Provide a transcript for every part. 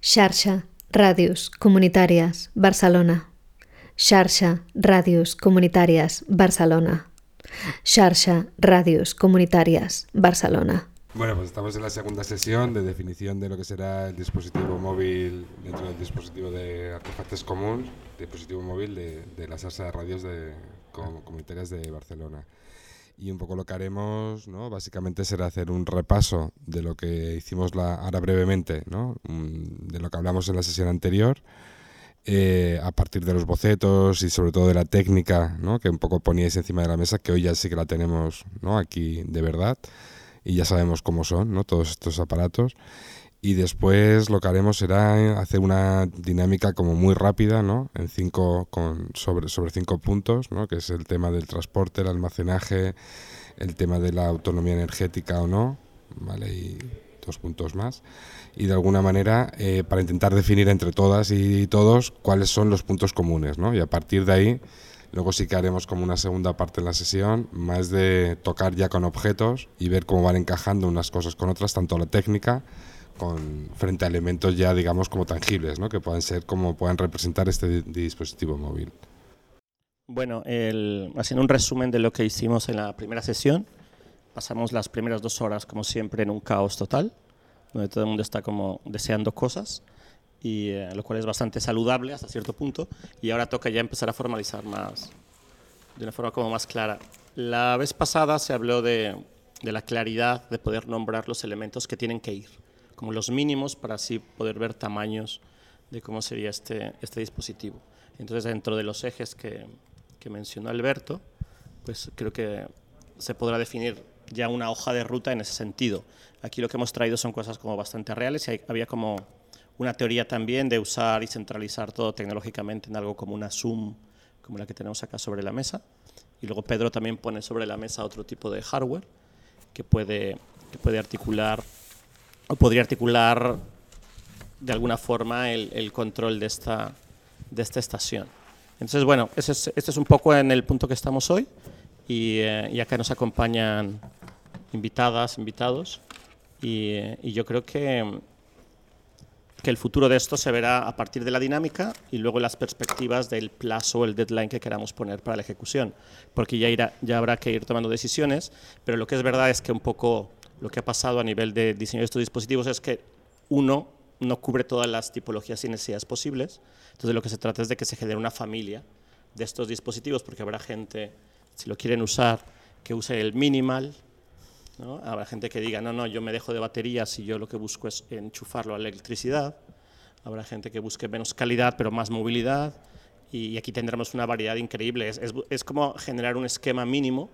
Xarxa Ràdios Comunitàries Barcelona. Xarxa Ràdios Comunitàries Barcelona. Xarxa Ràdios Comunitàries Barcelona. Bueno, pues estamos en la segunda sesión de definición de lo que será el dispositivo móvil dentro del dispositivo de artefactos comunes, dispositivo móvil de, de la Xarxa de Radios de, Comunitarias de Barcelona y un poco lo que haremos, ¿no? básicamente será hacer un repaso de lo que hicimos la, ahora brevemente, ¿no? de lo que hablamos en la sesión anterior, eh, a partir de los bocetos y sobre todo de la técnica ¿no? que un poco poníais encima de la mesa, que hoy ya sí que la tenemos ¿no? aquí de verdad y ya sabemos cómo son ¿no? todos estos aparatos y después lo que haremos será hacer una dinámica como muy rápida, ¿no? En cinco, con, sobre, sobre cinco puntos, ¿no? Que es el tema del transporte, el almacenaje, el tema de la autonomía energética o no, ¿vale? Y dos puntos más. Y de alguna manera, eh, para intentar definir entre todas y todos cuáles son los puntos comunes, ¿no? Y a partir de ahí, luego sí que haremos como una segunda parte en la sesión, más de tocar ya con objetos y ver cómo van encajando unas cosas con otras, tanto la técnica, con, frente a elementos ya, digamos, como tangibles, ¿no? que puedan ser como puedan representar este dispositivo móvil. Bueno, el, haciendo un resumen de lo que hicimos en la primera sesión, pasamos las primeras dos horas, como siempre, en un caos total, donde todo el mundo está como deseando cosas, y eh, lo cual es bastante saludable hasta cierto punto, y ahora toca ya empezar a formalizar más, de una forma como más clara. La vez pasada se habló de, de la claridad de poder nombrar los elementos que tienen que ir como los mínimos para así poder ver tamaños de cómo sería este, este dispositivo. Entonces, dentro de los ejes que, mencionó Alberto, pues creo que se podrá definir ya una hoja de ruta en ese sentido. Aquí lo que hemos traído son cosas como bastante reales y había como una teoría también de usar y centralizar todo tecnológicamente en algo como una Zoom, como la que tenemos acá sobre la mesa. Y luego Pedro también pone sobre la mesa otro tipo de hardware que puede, que puede articular podría articular de alguna forma el, control de esta, de esta estación. Entonces, bueno, este es, este es un poco en el punto que estamos hoy y, eh, acá nos acompañan invitadas, invitados y, eh, y, yo creo que, que el futuro de esto se verá a partir de la dinámica y luego las perspectivas del plazo, el deadline que queramos poner para la ejecución, porque ya, irá, ya habrá que ir tomando decisiones, pero lo que es verdad es que un poco lo que ha pasado a nivel de diseño de estos dispositivos es que uno no cubre todas las tipologías y necesidades posibles. Entonces lo que se trata es de que se genere una familia de estos dispositivos, porque habrá gente, si lo quieren usar, que use el minimal, habrá gente que diga, no, no, yo me dejo de baterías y yo lo que busco es enchufarlo a la electricidad, habrá gente que busque menos calidad pero más movilidad, y aquí tendremos una variedad increíble. Es como generar un esquema mínimo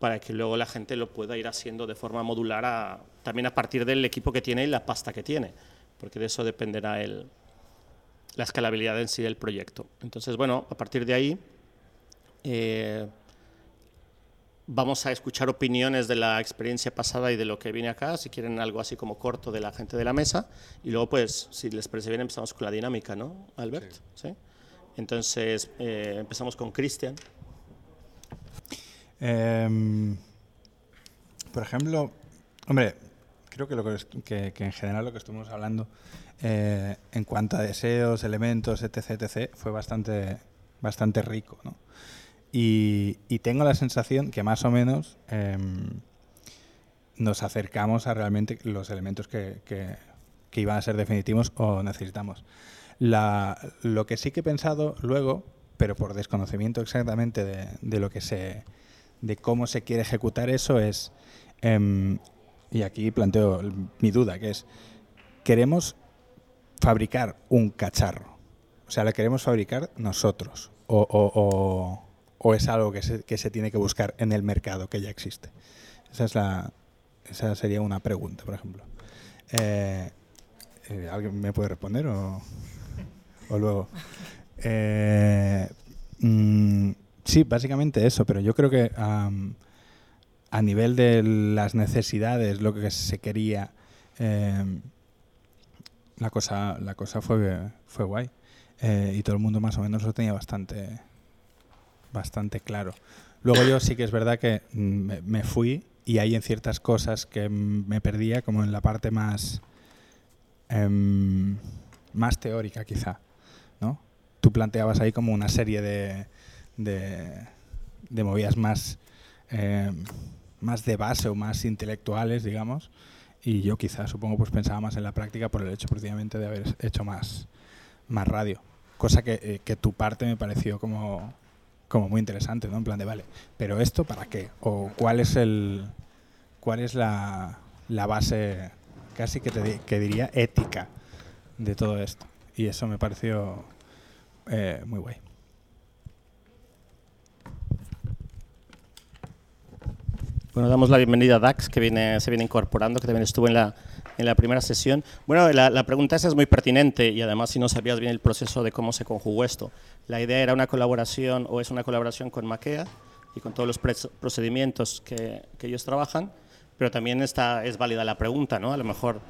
para que luego la gente lo pueda ir haciendo de forma modular también a partir del equipo que tiene y la pasta que tiene, porque de eso dependerá el, la escalabilidad en sí del proyecto. Entonces, bueno, a partir de ahí eh, vamos a escuchar opiniones de la experiencia pasada y de lo que viene acá, si quieren algo así como corto de la gente de la mesa, y luego pues, si les parece bien, empezamos con la dinámica, ¿no, Albert? ¿Sí? Entonces, eh, empezamos con Cristian. Em, por ejemplo, hombre, creo que, lo que, en general lo que estuvimos hablando eh, en cuanto a deseos, elementos, etc., etc., fue bastante, bastante rico. ¿no? Y, tengo la sensación que más o menos em, nos acercamos a realmente los elementos que, que, iban a ser definitivos o necesitamos. lo que sí que he pensado luego, pero por desconocimiento exactamente de, de lo que se de cómo se quiere ejecutar eso es, em, y aquí planteo mi duda, que es, queremos fabricar un cacharro, o sea, lo queremos fabricar nosotros, o, es algo que se, que se, tiene que buscar en el mercado que ya existe. Esa, es la, esa sería una pregunta, por ejemplo. Eh, eh, ¿Alguien me puede responder o, o luego? Eh, mm, Sí, básicamente eso, pero yo creo que a nivel de las necesidades, lo que se quería, em, la cosa, la cosa fue, fue guay. Eh, y todo el mundo más o menos lo tenía bastante, bastante claro. Luego yo sí que es verdad que me, fui y hay en ciertas cosas que me perdía, como en la parte más... Em, más teórica quizá, ¿no? Tú planteabas ahí como una serie de, de, movidas más, eh, más de base o más intelectuales, digamos, y yo quizá, supongo, pues pensaba más en la práctica por el hecho precisamente de haber hecho más, más radio. Cosa que, eh, que tu parte me pareció como, como muy interesante, ¿no? En plan de, vale, pero esto para qué? O cuál es el cuál es la, la base casi que, te, que diría ética de todo esto. Y eso me pareció eh, muy guay. Bueno, damos la bienvenida a Dax, que viene, se viene incorporando, que también estuvo en la, en la primera sesión. Bueno, la, la pregunta esa es muy pertinente y además si no sabías bien el proceso de cómo se conjugó esto. La idea era una colaboración o es una colaboración con Maquea y con todos los procedimientos que, que ellos trabajan, pero también está, es válida la pregunta, ¿no? A lo mejor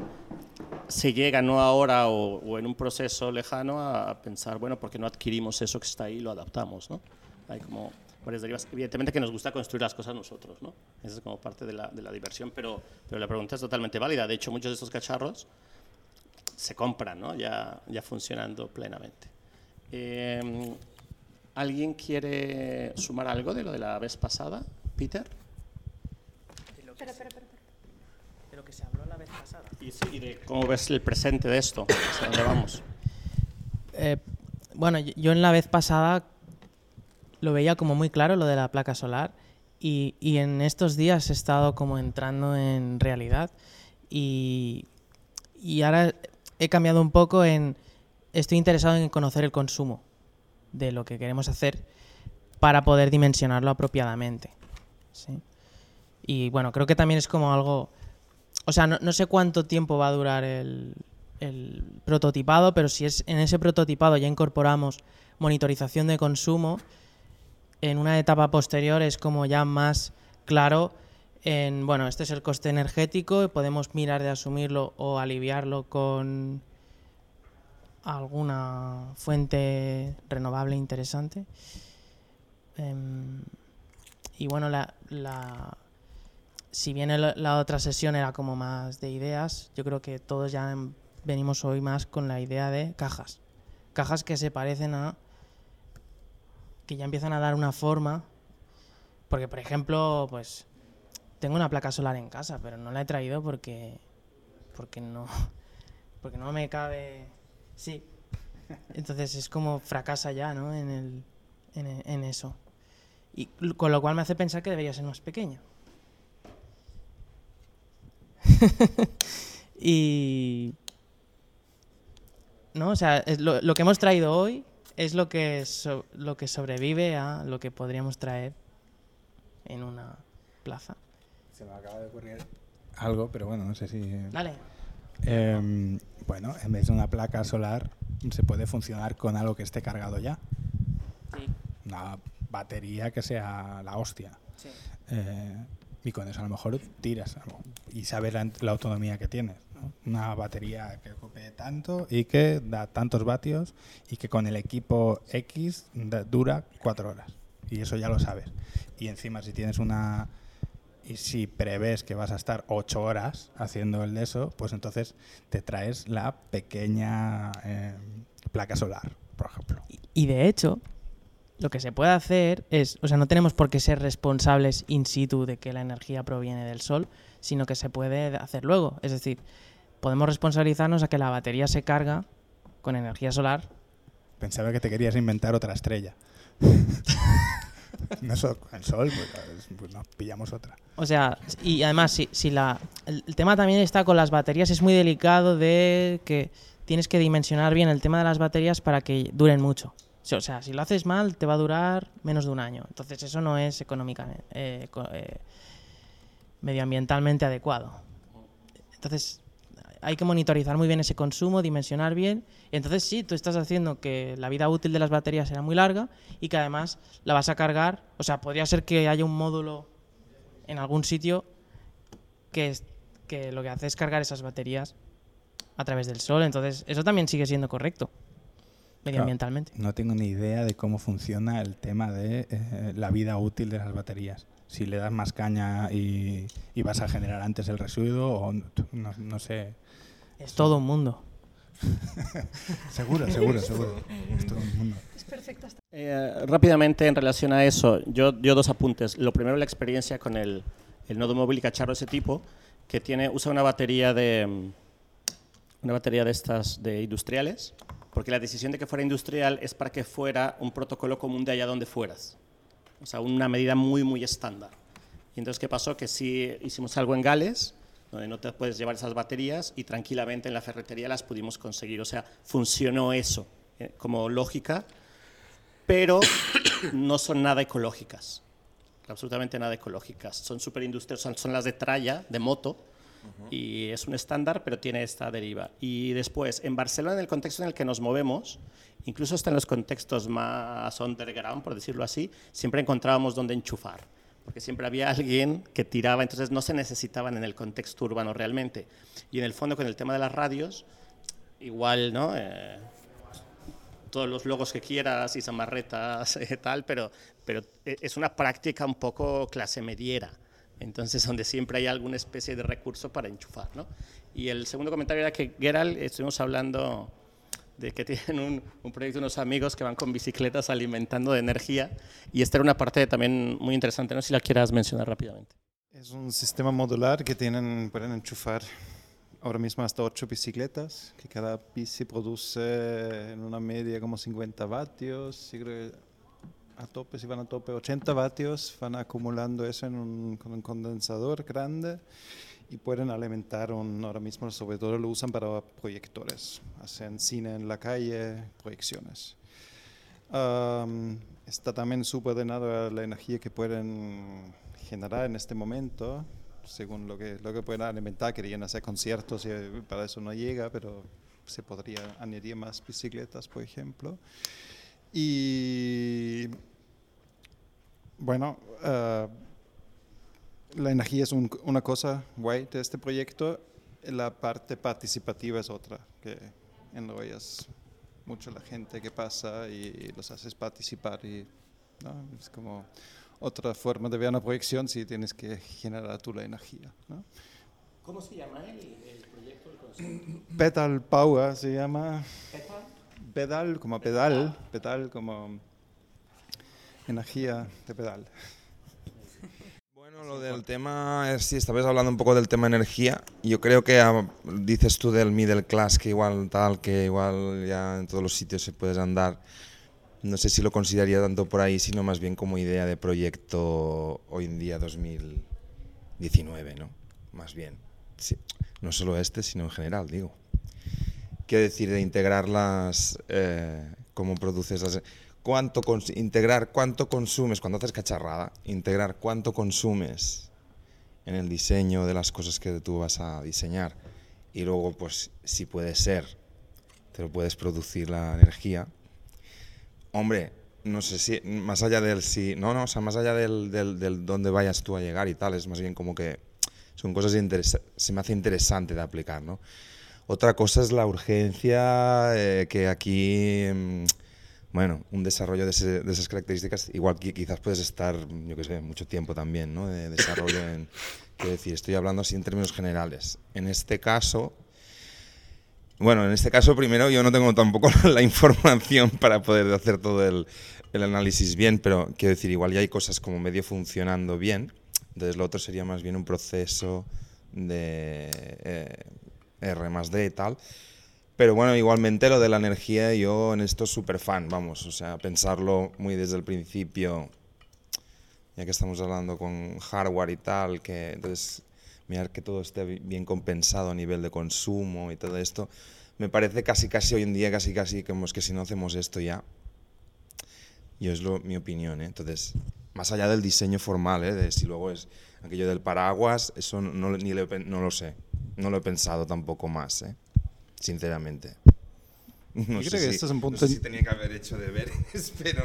se llega no ahora o, o en un proceso lejano a pensar, bueno, ¿por qué no adquirimos eso que está ahí y lo adaptamos, ¿no? Hay como varias derivas. Evidentemente que nos gusta construir las cosas nosotros, ¿no? Esa es como parte de la, de la diversión, pero, pero la pregunta es totalmente válida. De hecho, muchos de estos cacharros se compran, ¿no? Ya, ya funcionando plenamente. Eh, ¿Alguien quiere sumar algo de lo de la vez pasada? ¿Peter? De lo que se habló la vez pasada. Y, sí, y de cómo ves el presente de esto, hacia dónde vamos. Eh, bueno, yo en la vez pasada lo veía como muy claro lo de la placa solar y, y en estos días he estado como entrando en realidad y, y ahora he cambiado un poco en estoy interesado en conocer el consumo de lo que queremos hacer para poder dimensionarlo apropiadamente. ¿sí? Y bueno, creo que también es como algo o sea, no, no sé cuánto tiempo va a durar el, el prototipado, pero si es en ese prototipado ya incorporamos monitorización de consumo, en una etapa posterior es como ya más claro en, bueno, este es el coste energético y podemos mirar de asumirlo o aliviarlo con alguna fuente renovable interesante. Em, y bueno, la, la, si bien la otra sesión era como más de ideas, yo creo que todos ya venimos hoy más con la idea de cajas. Cajas que se parecen a... que ya empiezan a dar una forma. Porque, por ejemplo, pues tengo una placa solar en casa, pero no la he traído porque... porque no... porque no me cabe... Sí. Entonces es como fracasa ya, ¿no? En, el, en, en eso. Y con lo cual me hace pensar que debería ser más pequeño. y. ¿No? O sea, lo, lo que hemos traído hoy es lo que, so- lo que sobrevive a lo que podríamos traer en una plaza. Se me acaba de ocurrir algo, pero bueno, no sé si... Dale. Em, bueno, en vez de una placa solar, se puede funcionar con algo que esté cargado ya. Sí, Una batería que sea la hostia. sí. Eh, y con eso a lo mejor tiras algo y sabes la, la autonomía que tienes. Una batería que ocupe tanto y que da tantos vatios y que con el equipo X dura cuatro horas. Y eso ya lo sabes. Y encima si tienes una... Y si prevés que vas a estar ocho horas haciendo el de eso, pues entonces te traes la pequeña eh, placa solar, por ejemplo. Y de hecho, lo que se puede hacer es, o sea, no tenemos por qué ser responsables in situ de que la energía proviene del sol, sino que se puede hacer luego. Es decir, podemos responsabilizarnos a que la batería se carga con energía solar. Pensaba que te querías inventar otra estrella. no con el sol, pues, pues nos pillamos otra. O sea, y además, si, si la, el, el tema también está con las baterías, es muy delicado de que tienes que dimensionar bien el tema de las baterías para que duren mucho. O sea, si lo haces mal, te va a durar menos de un año. Entonces, eso no es económicamente, eh, eh, medioambientalmente adecuado. Entonces, hay que monitorizar muy bien ese consumo, dimensionar bien. Y entonces, sí, tú estás haciendo que la vida útil de las baterías sea muy larga y que además la vas a cargar. O sea, podría ser que haya un módulo en algún sitio que, que lo que hace es cargar esas baterías a través del sol. Entonces, eso también sigue siendo correcto medioambientalmente. No tengo ni idea de cómo funciona el tema de eh, la vida útil de las baterías. Si le das más caña y, y vas a generar antes el residuo o no sé. Es todo un mundo. seguro, seguro, seguro. Eh, rápidamente en relación a eso, yo, yo dos apuntes. Lo primero, la experiencia con el, el nodo móvil y cacharro de ese tipo, que tiene, usa una batería de mm, una batería de estas de industriales, porque la decisión de que fuera industrial es para que fuera un protocolo común de allá donde fueras. O sea, una medida muy, muy estándar. Y entonces, ¿qué pasó? Que sí hicimos algo en Gales, donde no te puedes llevar esas baterías y tranquilamente en la ferretería las pudimos conseguir. O sea, funcionó eso eh, como lógica, pero no son nada ecológicas. Absolutamente nada ecológicas. Son súper industriales, son, las de tralla, de moto, y es un estándar, pero tiene esta deriva. Y después, en Barcelona, en el contexto en el que nos movemos, incluso hasta en los contextos más underground, por decirlo así, siempre encontrábamos dónde enchufar, porque siempre había alguien que tiraba, entonces no se necesitaban en el contexto urbano realmente. Y en el fondo, con el tema de las radios, igual, ¿no? Eh, todos los logos que quieras y zamarretas y tal, pero, pero es una práctica un poco clase mediera entonces donde siempre hay alguna especie de recurso para enchufar. ¿no? Y el segundo comentario era que Gerald, estuvimos hablando de que tienen un, un, proyecto unos amigos que van con bicicletas alimentando de energía. Y esta era una parte también muy interesante, no sé si la quieras mencionar rápidamente. Es un sistema modular que tienen, pueden enchufar ahora mismo hasta 8 bicicletas, que cada bici produce en una media como 50 vatios, a tope, si van a tope 80 vatios, van acumulando eso en un, con un condensador grande y pueden alimentar un, ahora mismo sobre todo lo usan para proyectores, hacen cine en la calle, proyecciones. está también subordenado la energía que pueden generar en este momento, según lo que, lo que pueden alimentar, querían hacer conciertos y para eso no llega, pero se podría añadir más bicicletas, por ejemplo. Y bueno, uh, la energía es un, una cosa guay de este proyecto, la parte participativa es otra, que enrollas mucho la gente que pasa y los haces participar y ¿no? es como otra forma de ver una proyección si tienes que generar tú la energía. ¿no? ¿Cómo se llama el, el proyecto? El Pedal Power se llama. ¿Pedal? Pedal como pedal, pedal como energía de pedal. Bueno, lo del tema, es, sí, estabas hablando un poco del tema energía. Yo creo que ah, dices tú del middle class, que igual tal, que igual ya en todos los sitios se puedes andar. No sé si lo consideraría tanto por ahí, sino más bien como idea de proyecto hoy en día 2019, ¿no? Más bien. Sí. No solo este, sino en general, digo. Quiero decir, de integrarlas, eh, cómo produces las cuánto integrar cuánto consumes cuando haces cacharrada, integrar cuánto consumes en el diseño de las cosas que tú vas a diseñar y luego pues si puede ser te lo puedes producir la energía. Hombre, no sé si más allá del si, no, no, o sea, más allá del, del, dónde vayas tú a llegar y tal, es más bien como que son cosas se me hace interesante de aplicar, ¿no? Otra cosa es la urgencia eh, que aquí mm, bueno, un desarrollo de, esas características, igual que quizás puedes estar, yo qué sé, mucho tiempo también, ¿no? De desarrollo en, quiero decir, estoy hablando así en términos generales. En este caso, bueno, en este caso primero yo no tengo tampoco la información para poder hacer todo el, el análisis bien, pero quiero decir, igual ya hay cosas como medio funcionando bien, entonces lo otro sería más bien un proceso de eh, R más D y tal, pero bueno, igualmente lo de la energía, yo en esto súper fan, vamos, o sea, pensarlo muy desde el principio, ya que estamos hablando con hardware y tal, que entonces mirar que todo esté bien compensado a nivel de consumo y todo esto, me parece casi casi hoy en día, casi casi como es que si no hacemos esto ya, yo es lo, mi opinión, ¿eh? entonces, más allá del diseño formal, ¿eh? de si luego es aquello del paraguas, eso no, ni no lo sé, no lo he pensado tampoco más, ¿eh? Sinceramente. No Yo creo que esto es un punto. No sé si tenía que haber hecho deberes, pero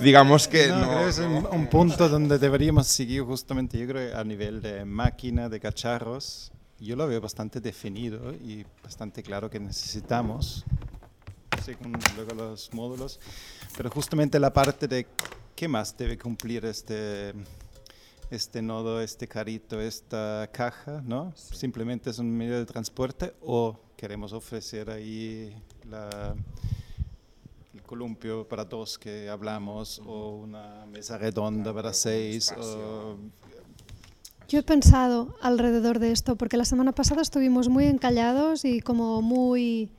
digamos que no. creo que es un, punto donde deberíamos seguir justamente. Yo creo que a nivel de máquina, de cacharros, yo lo veo bastante definido y bastante claro que necesitamos, según luego los módulos, pero justamente la parte de qué más debe cumplir este este nodo, este carrito, esta caja, ¿no? Simplemente es un medio de transporte o queremos ofrecer ahí la, el columpio para dos que hablamos o una mesa redonda para seis. O, Yo he pensado alrededor de esto, porque la semana pasada estuvimos muy encallados y como muy,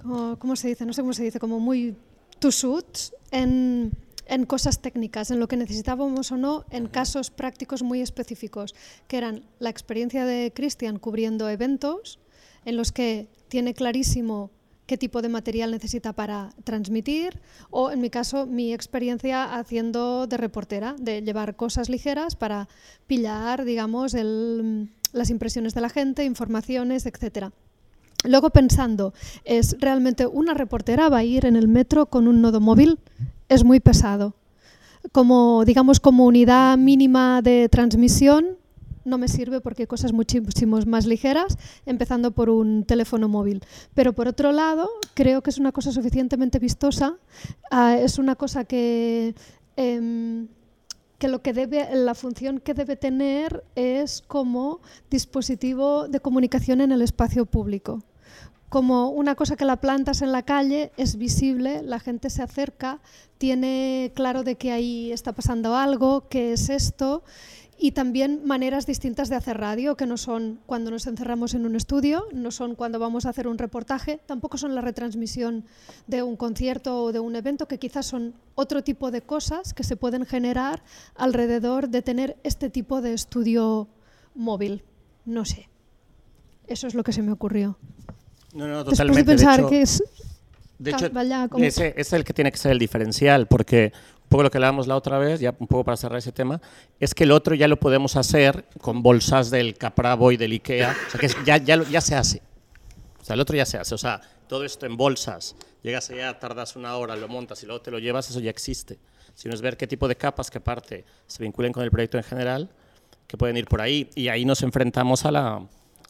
como- ¿cómo se dice? No sé cómo se dice, como muy tusuts en, en cosas técnicas, en lo que necesitábamos o no, en casos prácticos muy específicos, que eran la experiencia de Cristian cubriendo eventos en los que tiene clarísimo qué tipo de material necesita para transmitir o en mi caso mi experiencia haciendo de reportera, de llevar cosas ligeras para pillar, digamos, las impresiones de la gente, informaciones, etcétera. Luego pensando, ¿es realmente una reportera va a ir en el metro con un nodo móvil? Es muy pesado. Como, digamos, como unidad mínima de transmisión, no me sirve porque hay cosas muchísimo más ligeras, empezando por un teléfono móvil. Pero por otro lado, creo que es una cosa suficientemente vistosa, ah, es una cosa que, em, que lo que debe, la función que debe tener es como dispositivo de comunicación en el espacio público. Como una cosa que la plantas en la calle, es visible, la gente se acerca, tiene claro de que ahí está pasando algo, qué es esto, y también maneras distintas de hacer radio, que no son cuando nos encerramos en un estudio, no son cuando vamos a hacer un reportaje, tampoco son la retransmisión de un concierto o de un evento, que quizás son otro tipo de cosas que se pueden generar alrededor de tener este tipo de estudio móvil. No sé. Eso es lo que se me ocurrió. No, no, Después totalmente. de pensar hecho, que es de hecho, vaya, como- ese es el que tiene que ser el diferencial, porque poco lo que hablábamos la otra vez, ya un poco para cerrar ese tema, es que el otro ya lo podemos hacer con bolsas del Capravo y del Ikea, o sea que ya, ya, ya se hace. O sea, el otro ya se hace, o sea, todo esto en bolsas, llegas allá, tardas una hora, lo montas y luego te lo llevas, eso ya existe. Sino es ver qué tipo de capas, qué parte se vinculen con el proyecto en general, que pueden ir por ahí. Y ahí nos enfrentamos a la,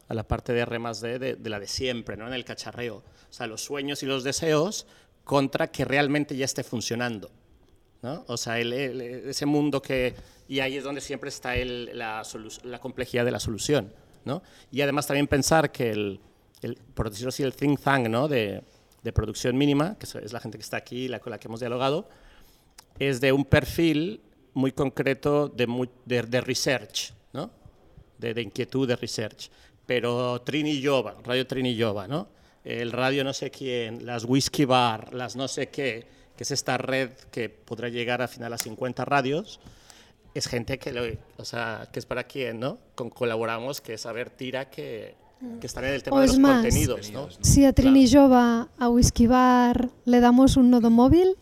a la parte de R más D de, de la de siempre, ¿no? en el cacharreo. O sea, los sueños y los deseos contra que realmente ya esté funcionando. ¿No? O sea, ese mundo que... Y ahí es donde siempre está la, complejidad de la solución. ¿no? Y además también pensar que el, por decirlo así, el think tank ¿no? de, producción mínima, que es la gente que está aquí, la con la que hemos dialogado, es de un perfil muy concreto de, mu- de, de research, ¿no? de, de inquietud de research. Pero Trini Jova, Radio Trini Jova, ¿no? el radio no sé quién, las Whisky Bar, las no sé qué, que es esta red que podrá llegar al final a 50 radios, es gente que, lo, o sea, que es para quien, ¿no? Con, colaboramos, que es saber tira que, que están en el tema O de es los más, contenidos, ¿no? Si a Trini Jova, a Whisky Bar, le damos un nodo móvil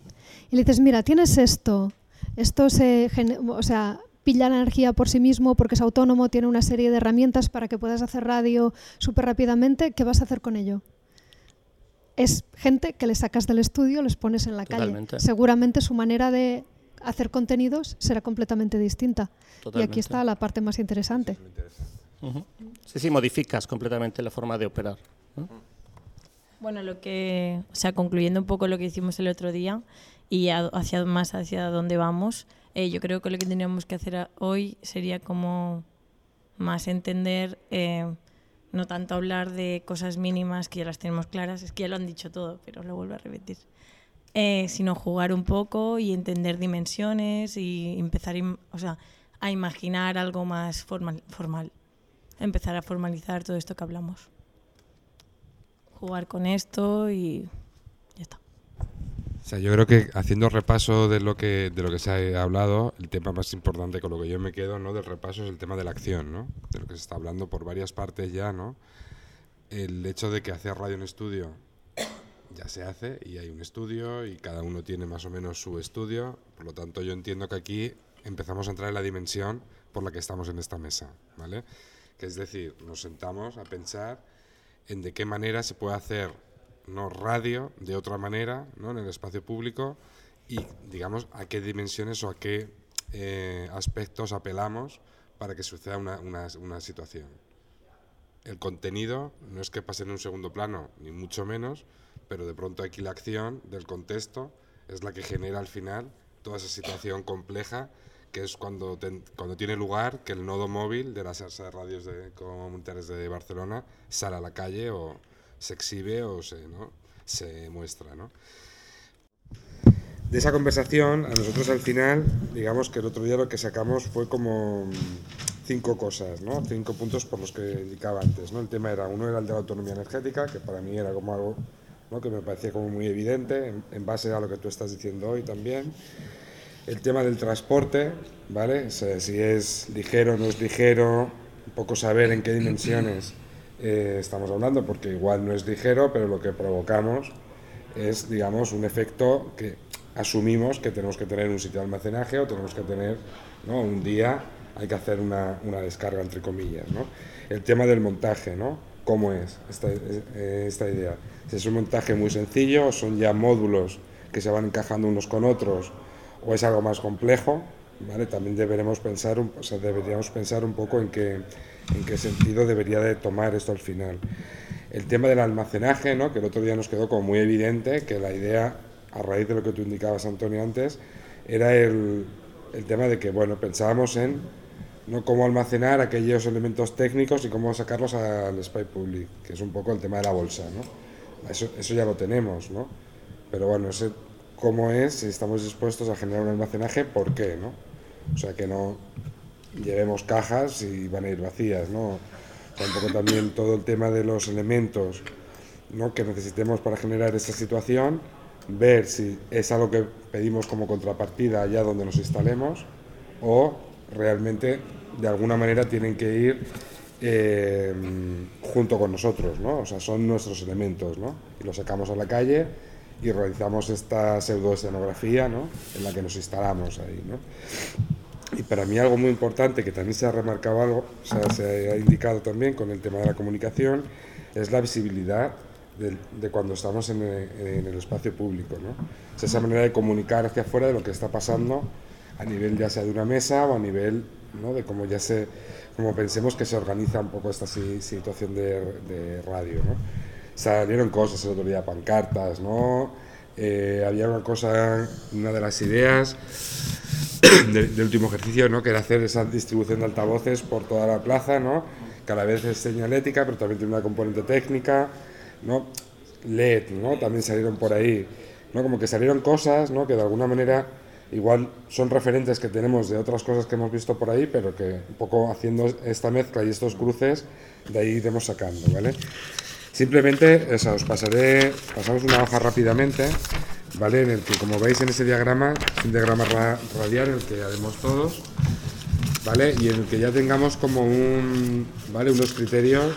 y le dices, mira, tienes esto, esto se, o sea, pilla la energía por sí mismo porque es autónomo, tiene una serie de herramientas para que puedas hacer radio súper rápidamente, ¿qué vas a hacer con ello? Es gente que le sacas del estudio, les pones en la Totalmente. calle. Seguramente su manera de hacer contenidos será completamente distinta. Y aquí está la parte más interesante. Sí, sí, modificas completamente la forma de operar. ¿no? Bueno, lo que, o sea, concluyendo un poco lo que hicimos el otro día y a- hacia más hacia dónde vamos, eh, yo creo que lo que tendríamos que hacer hoy sería como más entender, eh, no tanto hablar de cosas mínimas que ya las tenemos claras, es que ya lo han dicho todo, pero lo vuelvo a repetir, eh, sino jugar un poco y entender dimensiones y empezar o sea, a imaginar algo más formal, formal, empezar a formalizar todo esto que hablamos jugar con esto y. O sea, yo creo que haciendo repaso de lo que de lo que se ha hablado, el tema más importante con lo que yo me quedo, ¿no? Del repaso es el tema de la acción, ¿no? De lo que se está hablando por varias partes ya, ¿no? El hecho de que hacer radio en estudio ya se hace y hay un estudio y cada uno tiene más o menos su estudio, por lo tanto yo entiendo que aquí empezamos a entrar en la dimensión por la que estamos en esta mesa, ¿vale? Que es decir, nos sentamos a pensar en de qué manera se puede hacer no radio de otra manera ¿no? en el espacio público y digamos a qué dimensiones o a qué eh, aspectos apelamos para que suceda una, una, situación. El contenido no es que pase en un segundo plano, ni mucho menos, pero de pronto aquí la acción del contexto es la que genera al final toda esa situación compleja que es cuando, cuando tiene lugar que el nodo móvil de las radios de, comunitarias de Barcelona sale a la calle o se exhibe o se, ¿no? se muestra. ¿no? De esa conversación, a nosotros al final, digamos que el otro día lo que sacamos fue como cinco cosas, ¿no? cinco puntos por los que indicaba antes. ¿no? El tema era, uno era el de la autonomía energética, que para mí era como algo ¿no? que me parecía como muy evidente, en, base a lo que tú estás diciendo hoy también el tema del transporte, ¿vale? si es ligero o no es ligero, un poco saber en qué dimensiones eh, estamos hablando, porque igual no es ligero, pero lo que provocamos es, digamos, un efecto que asumimos que tenemos que tener un sitio de almacenaje o tenemos que tener, ¿no? Un día hay que hacer una, una descarga, entre comillas, ¿no? El tema del montaje, ¿no? ¿Cómo es esta, eh, esta idea? Si es un montaje muy sencillo, son ya módulos que se van encajando unos con otros, o es algo más complejo, ¿vale? También deberemos pensar, o sea, deberíamos pensar un poco en qué, en qué sentido debería de tomar esto al final. El tema del almacenaje, ¿no? que el otro día nos quedó como muy evidente, que la idea, a raíz de lo que tú indicabas, Antonio, antes, era el, el tema de que, bueno, pensábamos en ¿no? cómo almacenar aquellos elementos técnicos y cómo sacarlos al SPY Public, que es un poco el tema de la bolsa. ¿no? Eso, eso ya lo tenemos, ¿no? pero bueno, cómo es, si estamos dispuestos a generar un almacenaje, por qué, ¿no? O sea, que no llevemos cajas y van a ir vacías, ¿no? O también todo el tema de los elementos ¿no? que necesitemos para generar esta situación, ver si es algo que pedimos como contrapartida allá donde nos instalemos o realmente de alguna manera tienen que ir eh, junto con nosotros, ¿no? O sea, son nuestros elementos, ¿no? Y los sacamos a la calle y realizamos esta pseudoescenografía ¿no? en la que nos instalamos ahí. ¿no? Y para mí algo muy importante, que también se ha remarcado algo, o sea, se ha indicado también con el tema de la comunicación, es la visibilidad de, de cuando estamos en el, en el, espacio público. ¿no? O sea, esa manera de comunicar hacia afuera de lo que está pasando a nivel ya sea de una mesa o a nivel ¿no? de cómo ya se, como pensemos que se organiza un poco esta situación de, de radio. ¿no? salieron cosas el otro día, pancartas, ¿no? Eh, había una cosa, una de las ideas del, último ejercicio, ¿no? Que era hacer esa distribución de altavoces por toda la plaza, ¿no? Que a la vez es señalética, pero también tiene una componente técnica, ¿no? LED, ¿no? También salieron por ahí, ¿no? Como que salieron cosas, ¿no? Que de alguna manera igual son referentes que tenemos de otras cosas que hemos visto por ahí, pero que un poco haciendo esta mezcla y estos cruces, de ahí iremos sacando, ¿vale? Simplemente, o sea, os pasaré, pasamos una hoja rápidamente, ¿vale? En el que, como veis en ese diagrama, es un diagrama ra radial en el que haremos todos, ¿vale? Y en el que ya tengamos como un, ¿vale? Unos criterios